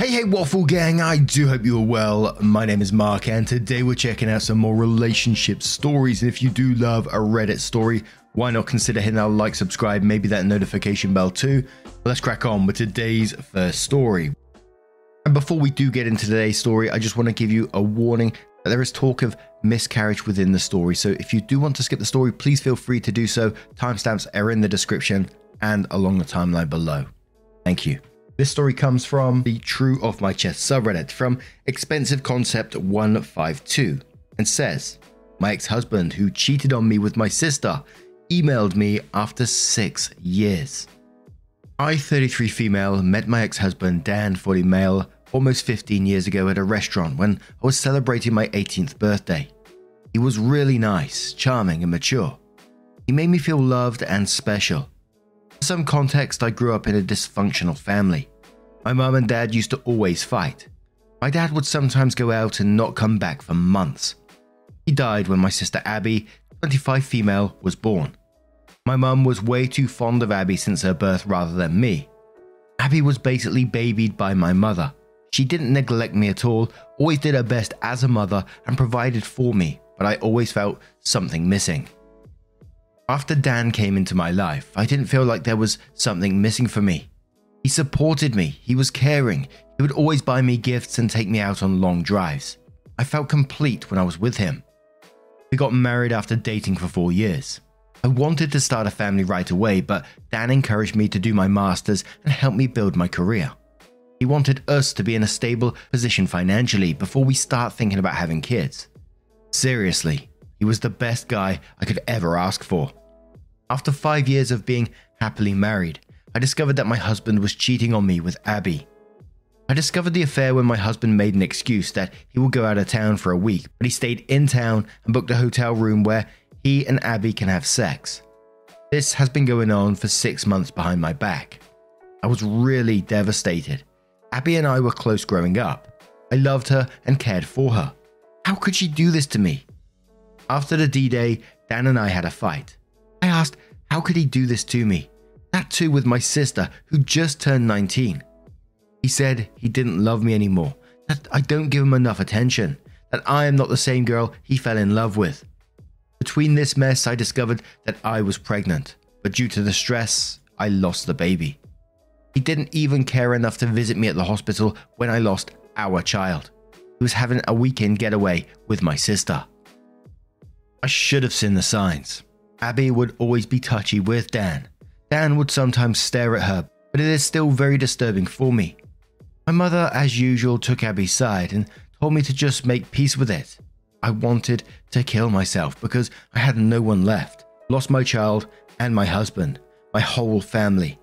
Hey, hey, Waffle Gang, I do hope you are well. My name is Mark, and today we're checking out some more relationship stories. And if you do love a Reddit story, why not consider hitting that like, subscribe, maybe that notification bell too? Let's crack on with today's first story. And before we do get into today's story, I just want to give you a warning that there is talk of miscarriage within the story. So if you do want to skip the story, please feel free to do so. Timestamps are in the description and along the timeline below. Thank you. This story comes from the True Off My Chest subreddit from Expensive Concept 152 and says, My ex husband, who cheated on me with my sister, emailed me after six years. I, 33 female, met my ex husband, Dan, 40 male, almost 15 years ago at a restaurant when I was celebrating my 18th birthday. He was really nice, charming, and mature. He made me feel loved and special. Some context, I grew up in a dysfunctional family. My mum and dad used to always fight. My dad would sometimes go out and not come back for months. He died when my sister Abby, 25 female, was born. My mum was way too fond of Abby since her birth rather than me. Abby was basically babied by my mother. She didn't neglect me at all, always did her best as a mother and provided for me, but I always felt something missing. After Dan came into my life, I didn't feel like there was something missing for me. He supported me, he was caring, he would always buy me gifts and take me out on long drives. I felt complete when I was with him. We got married after dating for four years. I wanted to start a family right away, but Dan encouraged me to do my master's and help me build my career. He wanted us to be in a stable position financially before we start thinking about having kids. Seriously, he was the best guy I could ever ask for. After five years of being happily married, I discovered that my husband was cheating on me with Abby. I discovered the affair when my husband made an excuse that he would go out of town for a week, but he stayed in town and booked a hotel room where he and Abby can have sex. This has been going on for six months behind my back. I was really devastated. Abby and I were close growing up. I loved her and cared for her. How could she do this to me? After the D Day, Dan and I had a fight. I asked, How could he do this to me? That too with my sister, who just turned 19. He said he didn't love me anymore, that I don't give him enough attention, that I am not the same girl he fell in love with. Between this mess, I discovered that I was pregnant, but due to the stress, I lost the baby. He didn't even care enough to visit me at the hospital when I lost our child. He was having a weekend getaway with my sister. I should have seen the signs. Abby would always be touchy with Dan. Dan would sometimes stare at her, but it is still very disturbing for me. My mother, as usual, took Abby's side and told me to just make peace with it. I wanted to kill myself because I had no one left. Lost my child and my husband, my whole family.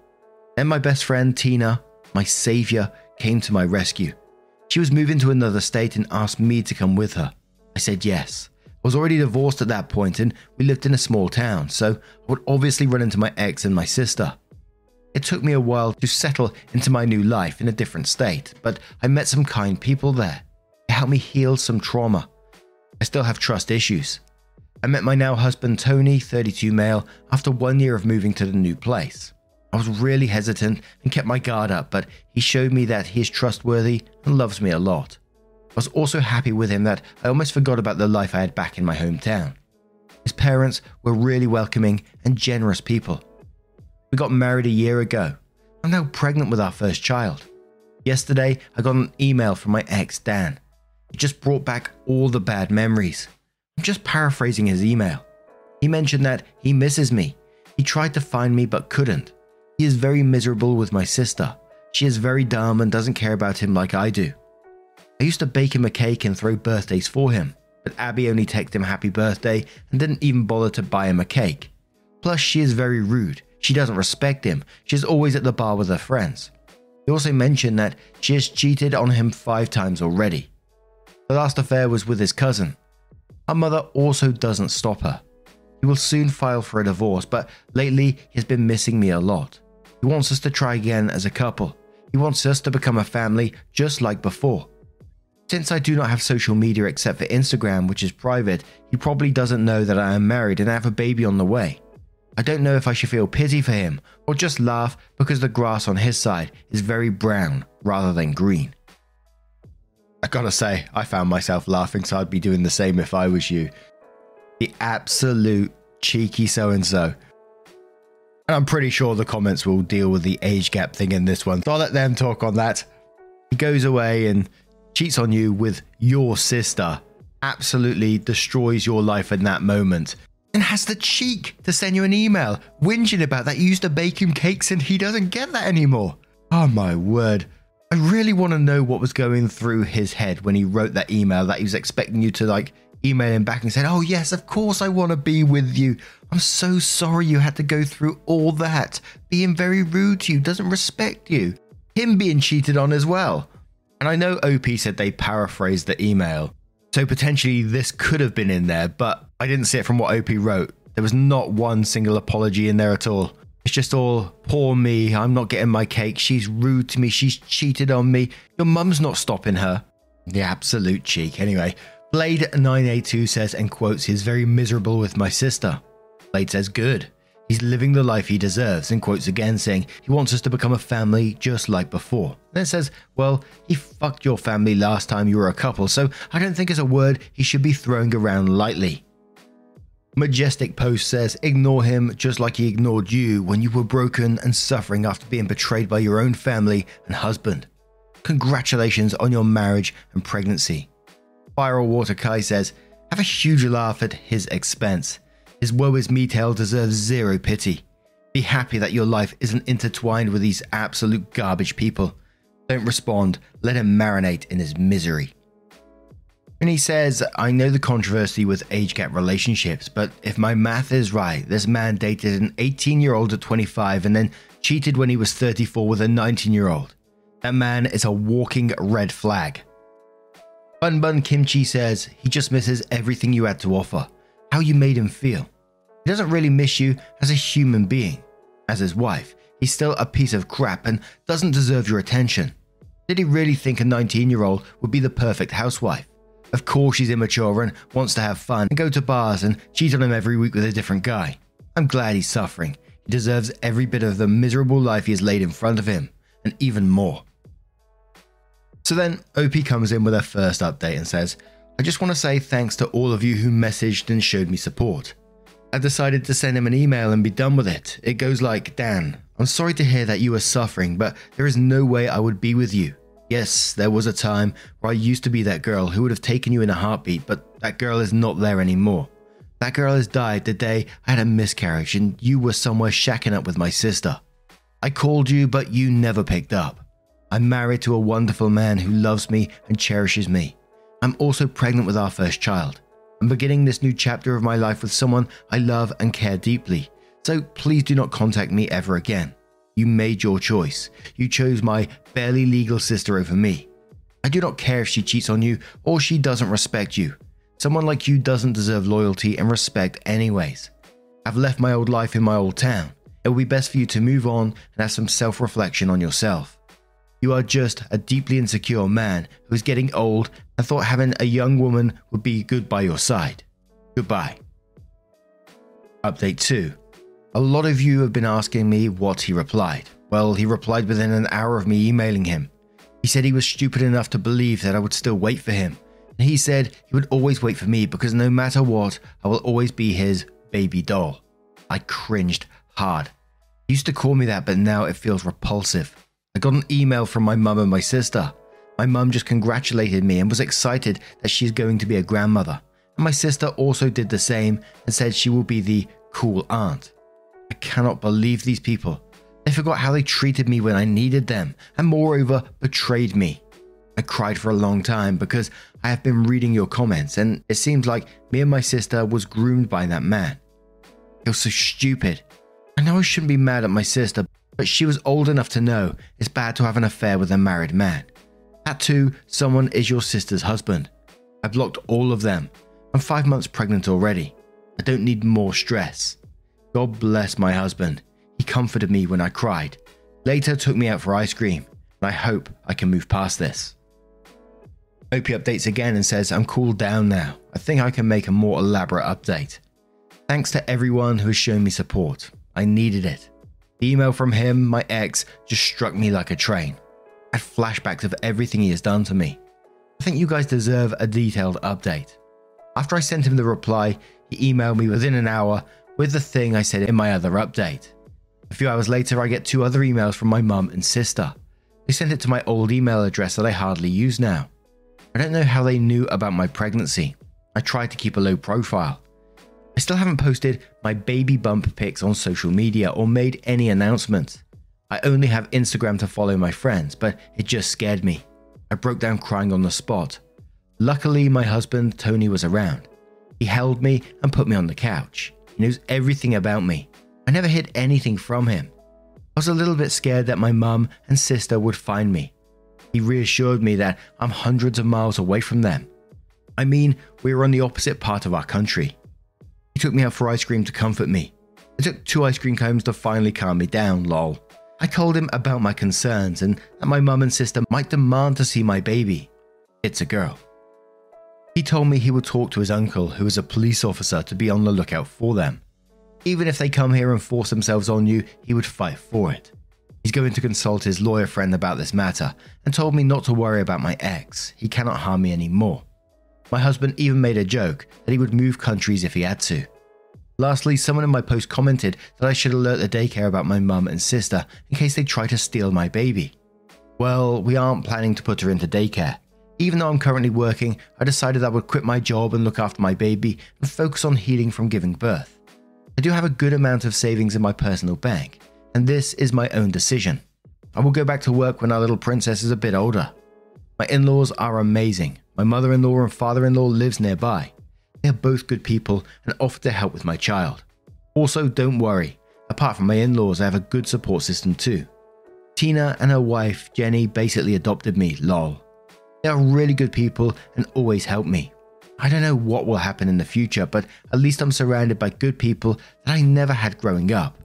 Then my best friend, Tina, my savior, came to my rescue. She was moving to another state and asked me to come with her. I said yes. Was already divorced at that point and we lived in a small town, so I would obviously run into my ex and my sister. It took me a while to settle into my new life in a different state, but I met some kind people there. It helped me heal some trauma. I still have trust issues. I met my now husband Tony, 32 male, after one year of moving to the new place. I was really hesitant and kept my guard up, but he showed me that he is trustworthy and loves me a lot. I was also happy with him that I almost forgot about the life I had back in my hometown. His parents were really welcoming and generous people. We got married a year ago. I'm now pregnant with our first child. Yesterday, I got an email from my ex, Dan. It just brought back all the bad memories. I'm just paraphrasing his email. He mentioned that he misses me. He tried to find me but couldn't. He is very miserable with my sister. She is very dumb and doesn't care about him like I do. I used to bake him a cake and throw birthdays for him, but Abby only texted him happy birthday and didn't even bother to buy him a cake. Plus, she is very rude. She doesn't respect him. She's always at the bar with her friends. He also mentioned that she has cheated on him five times already. The last affair was with his cousin. Her mother also doesn't stop her. He will soon file for a divorce, but lately he's been missing me a lot. He wants us to try again as a couple. He wants us to become a family just like before. Since I do not have social media except for Instagram, which is private, he probably doesn't know that I am married and have a baby on the way. I don't know if I should feel pity for him or just laugh because the grass on his side is very brown rather than green. I gotta say, I found myself laughing, so I'd be doing the same if I was you. The absolute cheeky so and so. And I'm pretty sure the comments will deal with the age gap thing in this one, so I'll let them talk on that. He goes away and cheats on you with your sister, absolutely destroys your life in that moment, and has the cheek to send you an email whinging about that you used to bake him cakes and he doesn't get that anymore. Oh my word. I really want to know what was going through his head when he wrote that email that he was expecting you to like email him back and said, Oh, yes, of course I want to be with you. I'm so sorry you had to go through all that. Being very rude to you, doesn't respect you. Him being cheated on as well. And I know OP said they paraphrased the email. So potentially this could have been in there, but I didn't see it from what OP wrote. There was not one single apology in there at all. It's just all, poor me, I'm not getting my cake, she's rude to me, she's cheated on me, your mum's not stopping her. The absolute cheek. Anyway, Blade982 says and quotes, he's very miserable with my sister. Blade says, good. He's living the life he deserves, and quotes again saying he wants us to become a family just like before. Then says, Well, he fucked your family last time you were a couple, so I don't think it's a word he should be throwing around lightly. Majestic Post says, ignore him just like he ignored you when you were broken and suffering after being betrayed by your own family and husband. Congratulations on your marriage and pregnancy. Viral Water Kai says, have a huge laugh at his expense. His woe is me tale deserves zero pity. Be happy that your life isn't intertwined with these absolute garbage people. Don't respond, let him marinate in his misery. And he says, I know the controversy with age gap relationships, but if my math is right, this man dated an 18 year old at 25 and then cheated when he was 34 with a 19 year old. That man is a walking red flag. Bun Bun Kimchi says he just misses everything you had to offer, how you made him feel. He doesn't really miss you as a human being. As his wife, he's still a piece of crap and doesn't deserve your attention. Did he really think a 19 year old would be the perfect housewife? Of course, she's immature and wants to have fun and go to bars and cheat on him every week with a different guy. I'm glad he's suffering. He deserves every bit of the miserable life he has laid in front of him, and even more. So then, OP comes in with her first update and says, I just want to say thanks to all of you who messaged and showed me support. I decided to send him an email and be done with it. It goes like, Dan, I'm sorry to hear that you are suffering, but there is no way I would be with you. Yes, there was a time where I used to be that girl who would have taken you in a heartbeat, but that girl is not there anymore. That girl has died the day I had a miscarriage and you were somewhere shacking up with my sister. I called you, but you never picked up. I'm married to a wonderful man who loves me and cherishes me. I'm also pregnant with our first child. I'm beginning this new chapter of my life with someone I love and care deeply, so please do not contact me ever again. You made your choice. You chose my barely legal sister over me. I do not care if she cheats on you or she doesn't respect you. Someone like you doesn't deserve loyalty and respect, anyways. I've left my old life in my old town. It will be best for you to move on and have some self reflection on yourself. You are just a deeply insecure man who is getting old and thought having a young woman would be good by your side. Goodbye. Update 2 a lot of you have been asking me what he replied. Well, he replied within an hour of me emailing him. He said he was stupid enough to believe that I would still wait for him. And he said he would always wait for me because no matter what, I will always be his baby doll. I cringed hard. He used to call me that, but now it feels repulsive. I got an email from my mum and my sister. My mum just congratulated me and was excited that she's going to be a grandmother. And my sister also did the same and said she will be the cool aunt. I cannot believe these people. They forgot how they treated me when I needed them, and moreover, betrayed me. I cried for a long time because I have been reading your comments, and it seems like me and my sister was groomed by that man. feel so stupid. I know I shouldn't be mad at my sister, but she was old enough to know it's bad to have an affair with a married man. That too, someone is your sister's husband. I blocked all of them. I'm five months pregnant already. I don't need more stress. God bless my husband. He comforted me when I cried. Later took me out for ice cream, and I hope I can move past this. Opie updates again and says, I'm cooled down now. I think I can make a more elaborate update. Thanks to everyone who has shown me support. I needed it. The email from him, my ex, just struck me like a train. I had flashbacks of everything he has done to me. I think you guys deserve a detailed update. After I sent him the reply, he emailed me within an hour with the thing I said in my other update. A few hours later, I get two other emails from my mum and sister. They sent it to my old email address that I hardly use now. I don't know how they knew about my pregnancy. I tried to keep a low profile. I still haven't posted my baby bump pics on social media or made any announcements. I only have Instagram to follow my friends, but it just scared me. I broke down crying on the spot. Luckily, my husband, Tony, was around. He held me and put me on the couch. He knows everything about me. I never hid anything from him. I was a little bit scared that my mum and sister would find me. He reassured me that I'm hundreds of miles away from them. I mean, we were on the opposite part of our country. He took me out for ice cream to comfort me. I took two ice cream cones to finally calm me down, lol. I told him about my concerns and that my mum and sister might demand to see my baby. It's a girl. He told me he would talk to his uncle, who is a police officer, to be on the lookout for them. Even if they come here and force themselves on you, he would fight for it. He's going to consult his lawyer friend about this matter and told me not to worry about my ex. He cannot harm me anymore. My husband even made a joke that he would move countries if he had to. Lastly, someone in my post commented that I should alert the daycare about my mum and sister in case they try to steal my baby. Well, we aren't planning to put her into daycare. Even though I'm currently working, I decided I would quit my job and look after my baby and focus on healing from giving birth. I do have a good amount of savings in my personal bank, and this is my own decision. I will go back to work when our little princess is a bit older. My in laws are amazing. My mother in law and father in law lives nearby. They are both good people and offer to help with my child. Also, don't worry, apart from my in laws, I have a good support system too. Tina and her wife, Jenny, basically adopted me, lol. They are really good people and always help me. I don't know what will happen in the future, but at least I'm surrounded by good people that I never had growing up.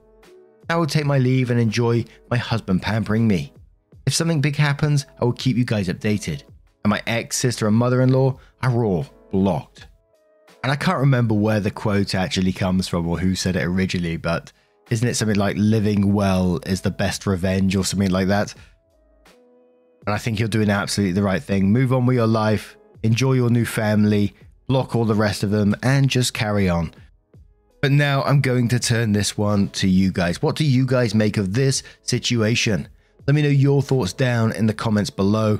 I will take my leave and enjoy my husband pampering me. If something big happens, I will keep you guys updated. And my ex sister and mother in law are all blocked. And I can't remember where the quote actually comes from or who said it originally, but isn't it something like living well is the best revenge or something like that? And I think you're doing absolutely the right thing. Move on with your life, enjoy your new family, block all the rest of them, and just carry on. But now I'm going to turn this one to you guys. What do you guys make of this situation? Let me know your thoughts down in the comments below.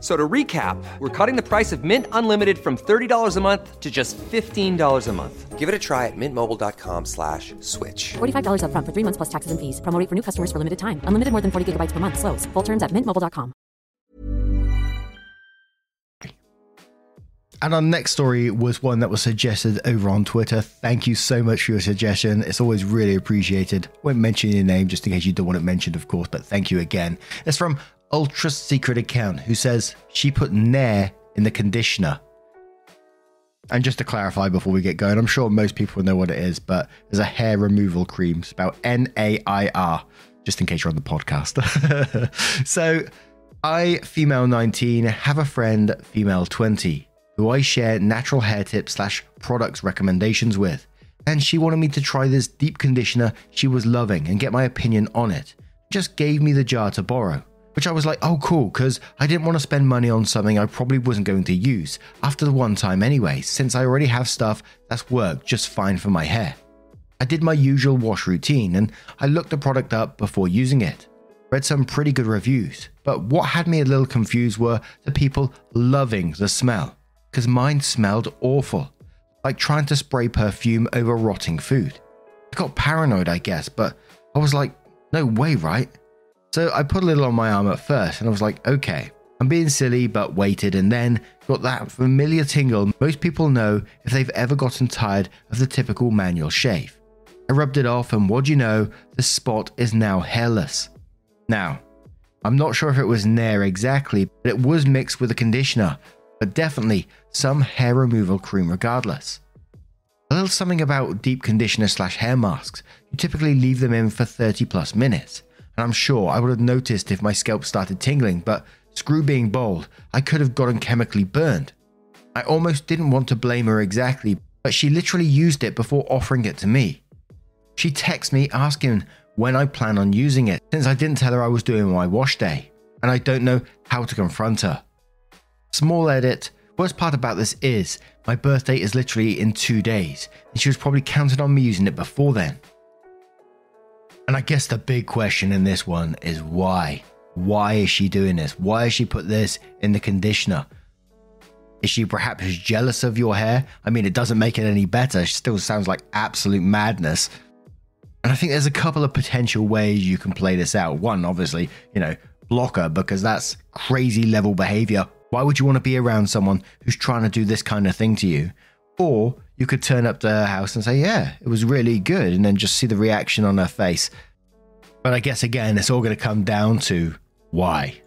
F- So to recap, we're cutting the price of Mint Unlimited from $30 a month to just $15 a month. Give it a try at mintmobile.com slash switch. $45 upfront for three months plus taxes and fees. Promo for new customers for limited time. Unlimited more than 40 gigabytes per month. Slows. Full terms at mintmobile.com. And our next story was one that was suggested over on Twitter. Thank you so much for your suggestion. It's always really appreciated. Won't mention your name just in case you don't want it mentioned, of course, but thank you again. It's from Ultra Secret Account, who says she put Nair in the conditioner. And just to clarify before we get going, I'm sure most people know what it is, but there's a hair removal cream spelled N A I R, just in case you're on the podcast. so, I, female 19, have a friend, female 20. who I share natural hair tips slash products recommendations with. And she wanted me to try this deep conditioner she was loving and get my opinion on it. Just gave me the jar to borrow, which I was like, oh cool, because I didn't want to spend money on something I probably wasn't going to use after the one time anyway, since I already have stuff that's worked just fine for my hair. I did my usual wash routine and I looked the product up before using it. Read some pretty good reviews, but what had me a little confused were the people loving the smell, because mine smelled awful, like trying to spray perfume over rotting food. I got paranoid, I guess, but I was like, no way, right? So I put a little on my arm at first and I was like, okay, I'm being silly, but waited and then got that familiar tingle most people know if they've ever gotten tired of the typical manual shave. I rubbed it off, and what do you know, the spot is now hairless. Now, I'm not sure if it was Nair exactly, but it was mixed with a conditioner, but definitely some hair removal cream regardless. A little something about deep conditioner slash hair masks. You typically leave them in for 30 plus minutes, and I'm sure I would have noticed if my scalp started tingling, but screw being bold, I could have gotten chemically burned. I almost didn't want to blame her exactly, but she literally used it before offering it to me. She texts me asking when I plan on using it, since I didn't tell her I was doing my wash day, and I don't know how to confront her. Small edit. Worst part about this is my birthday is literally in two days, and she was probably counting on me using it before then. And I guess the big question in this one is why? Why is she doing this? Why has she put this in the conditioner? Is she perhaps jealous of your hair? I mean, it doesn't make it any better. It still sounds like absolute madness. And I think there's a couple of potential ways you can play this out. One, obviously, you know, blocker, because that's crazy level behavior. Why would you want to be around someone who's trying to do this kind of thing to you? Or you could turn up to her house and say, Yeah, it was really good, and then just see the reaction on her face. But I guess again, it's all going to come down to why.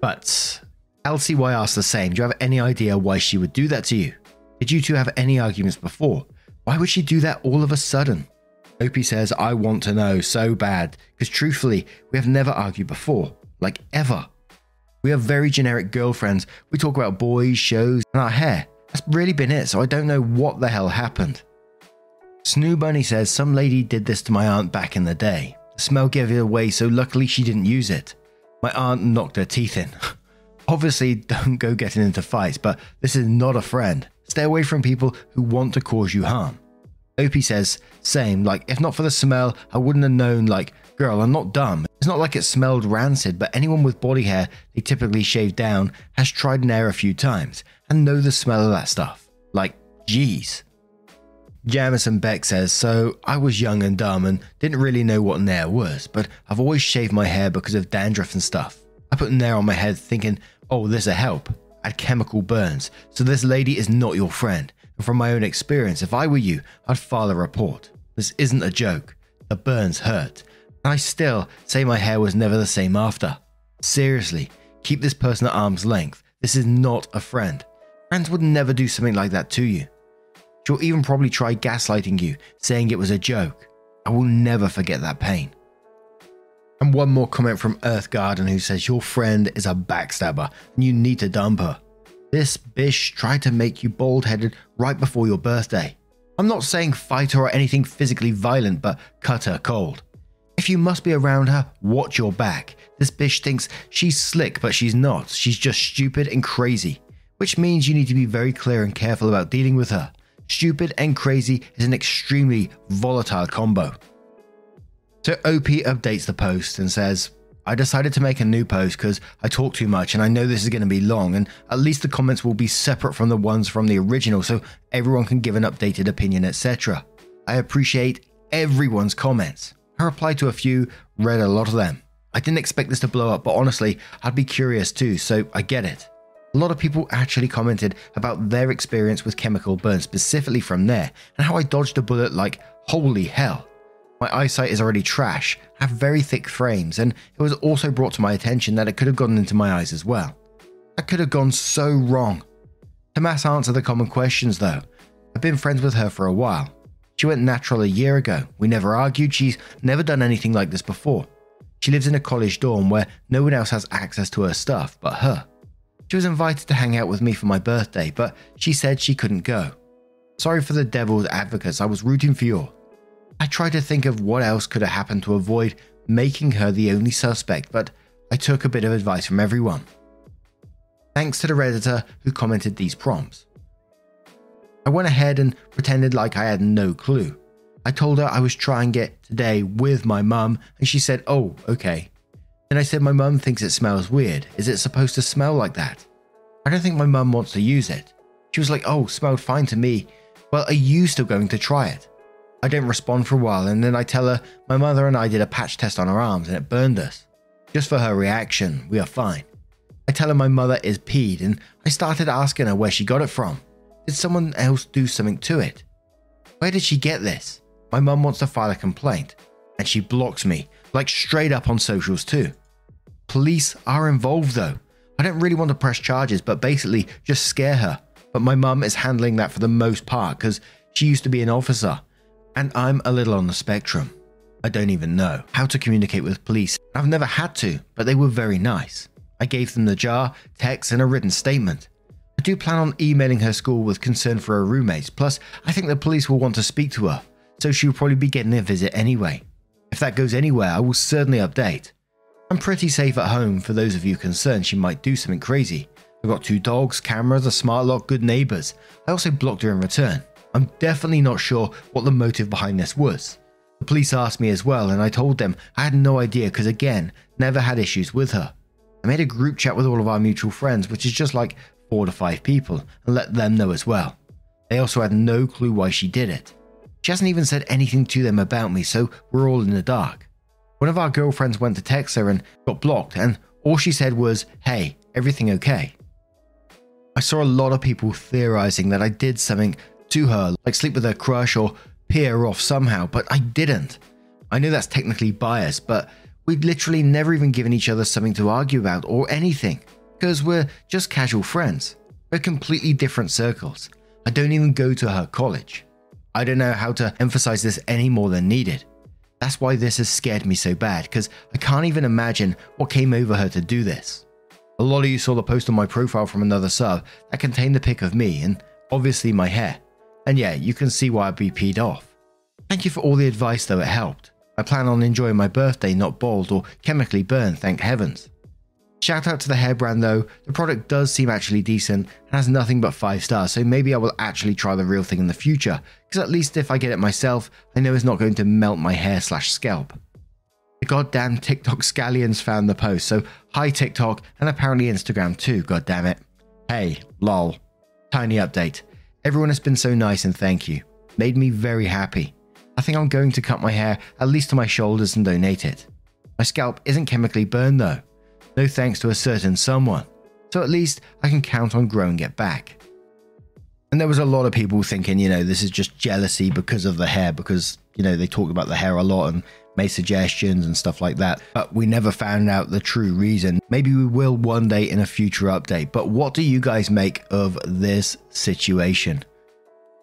But LCY asked the same Do you have any idea why she would do that to you? Did you two have any arguments before? Why would she do that all of a sudden? Opie says, I want to know so bad, because truthfully, we have never argued before, like ever. We are very generic girlfriends. We talk about boys, shows, and our hair. That's really been it, so I don't know what the hell happened. Snoo Bunny says, Some lady did this to my aunt back in the day. The smell gave it away, so luckily she didn't use it. My aunt knocked her teeth in. Obviously, don't go getting into fights, but this is not a friend. Stay away from people who want to cause you harm. Opie says, same, like, if not for the smell, I wouldn't have known, like, girl, I'm not dumb. It's not like it smelled rancid, but anyone with body hair they typically shave down has tried Nair a few times and know the smell of that stuff. Like, geez. Jamison Beck says, So I was young and dumb and didn't really know what Nair was, but I've always shaved my hair because of dandruff and stuff. I put Nair on my head thinking, oh, this'll help. I had chemical burns, so this lady is not your friend. And from my own experience, if I were you, I'd file a report. This isn't a joke. The burns hurt. And I still say my hair was never the same after. Seriously, keep this person at arm's length. This is not a friend. Friends would never do something like that to you. She'll even probably try gaslighting you, saying it was a joke. I will never forget that pain. And one more comment from Earth Garden who says, Your friend is a backstabber and you need to dump her. This bish tried to make you bald headed right before your birthday. I'm not saying fight her or anything physically violent, but cut her cold. If you must be around her, watch your back. This bish thinks she's slick, but she's not. She's just stupid and crazy, which means you need to be very clear and careful about dealing with her. Stupid and crazy is an extremely volatile combo. So OP updates the post and says, I decided to make a new post because I talk too much and I know this is going to be long, and at least the comments will be separate from the ones from the original so everyone can give an updated opinion, etc. I appreciate everyone's comments. I replied to a few, read a lot of them. I didn't expect this to blow up, but honestly, I'd be curious too, so I get it. A lot of people actually commented about their experience with chemical burn, specifically from there, and how I dodged a bullet like holy hell. My eyesight is already trash, I have very thick frames, and it was also brought to my attention that it could have gotten into my eyes as well. That could have gone so wrong. To mass answer the common questions though, I've been friends with her for a while. She went natural a year ago. We never argued, she's never done anything like this before. She lives in a college dorm where no one else has access to her stuff but her. She was invited to hang out with me for my birthday, but she said she couldn't go. Sorry for the devil's advocates, I was rooting for you. I tried to think of what else could have happened to avoid making her the only suspect, but I took a bit of advice from everyone. Thanks to the Redditor who commented these prompts. I went ahead and pretended like I had no clue. I told her I was trying it today with my mum, and she said, Oh, okay. Then I said, My mum thinks it smells weird. Is it supposed to smell like that? I don't think my mum wants to use it. She was like, Oh, smelled fine to me. Well, are you still going to try it? I don't respond for a while, and then I tell her my mother and I did a patch test on our arms and it burned us. Just for her reaction, we are fine. I tell her my mother is peed, and I started asking her where she got it from. Did someone else do something to it? Where did she get this? My mum wants to file a complaint, and she blocks me, like straight up on socials too. Police are involved though. I don't really want to press charges, but basically just scare her. But my mum is handling that for the most part because she used to be an officer, and I'm a little on the spectrum. I don't even know how to communicate with police. I've never had to, but they were very nice. I gave them the jar, text, and a written statement. I do plan on emailing her school with concern for her roommates, plus, I think the police will want to speak to her, so she'll probably be getting a visit anyway. If that goes anywhere, I will certainly update. I'm pretty safe at home for those of you concerned she might do something crazy. I've got two dogs, cameras, a smart lock, good neighbours. I also blocked her in return. I'm definitely not sure what the motive behind this was. The police asked me as well, and I told them I had no idea because, again, never had issues with her. I made a group chat with all of our mutual friends, which is just like four to five people, and let them know as well. They also had no clue why she did it. She hasn't even said anything to them about me, so we're all in the dark. One of our girlfriends went to text her and got blocked, and all she said was, Hey, everything okay? I saw a lot of people theorizing that I did something to her, like sleep with her crush or pee her off somehow, but I didn't. I know that's technically biased, but we'd literally never even given each other something to argue about or anything, because we're just casual friends. We're completely different circles. I don't even go to her college. I don't know how to emphasize this any more than needed. That's why this has scared me so bad, because I can't even imagine what came over her to do this. A lot of you saw the post on my profile from another sub that contained the pic of me and obviously my hair. And yeah, you can see why I'd be peed off. Thank you for all the advice though, it helped. I plan on enjoying my birthday not bald or chemically burned, thank heavens. Shout out to the hair brand though, the product does seem actually decent and has nothing but 5 stars, so maybe I will actually try the real thing in the future, because at least if I get it myself, I know it's not going to melt my hair slash scalp. The goddamn TikTok scallions found the post, so hi TikTok and apparently Instagram too, God damn it. Hey, lol. Tiny update. Everyone has been so nice and thank you. Made me very happy. I think I'm going to cut my hair at least to my shoulders and donate it. My scalp isn't chemically burned though. No thanks to a certain someone. So at least I can count on growing it back. And there was a lot of people thinking, you know, this is just jealousy because of the hair, because, you know, they talk about the hair a lot and made suggestions and stuff like that. But we never found out the true reason. Maybe we will one day in a future update. But what do you guys make of this situation?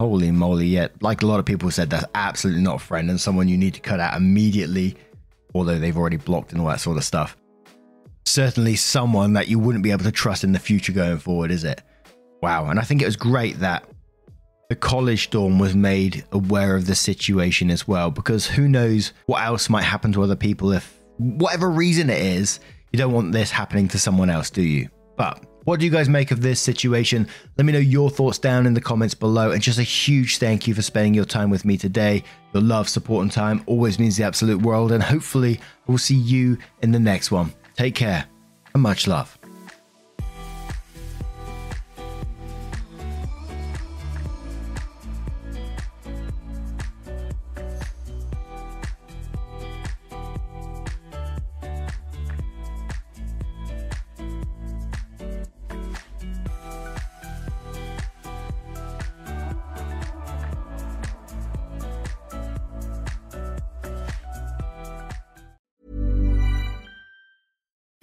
Holy moly, yet, like a lot of people said, that's absolutely not a friend and someone you need to cut out immediately, although they've already blocked and all that sort of stuff. Certainly someone that you wouldn't be able to trust in the future going forward, is it? Wow. And I think it was great that the college dorm was made aware of the situation as well, because who knows what else might happen to other people if, whatever reason it is, you don't want this happening to someone else, do you? But what do you guys make of this situation? Let me know your thoughts down in the comments below. And just a huge thank you for spending your time with me today. Your love, support, and time always means the absolute world. And hopefully, I will see you in the next one. Take care and much love.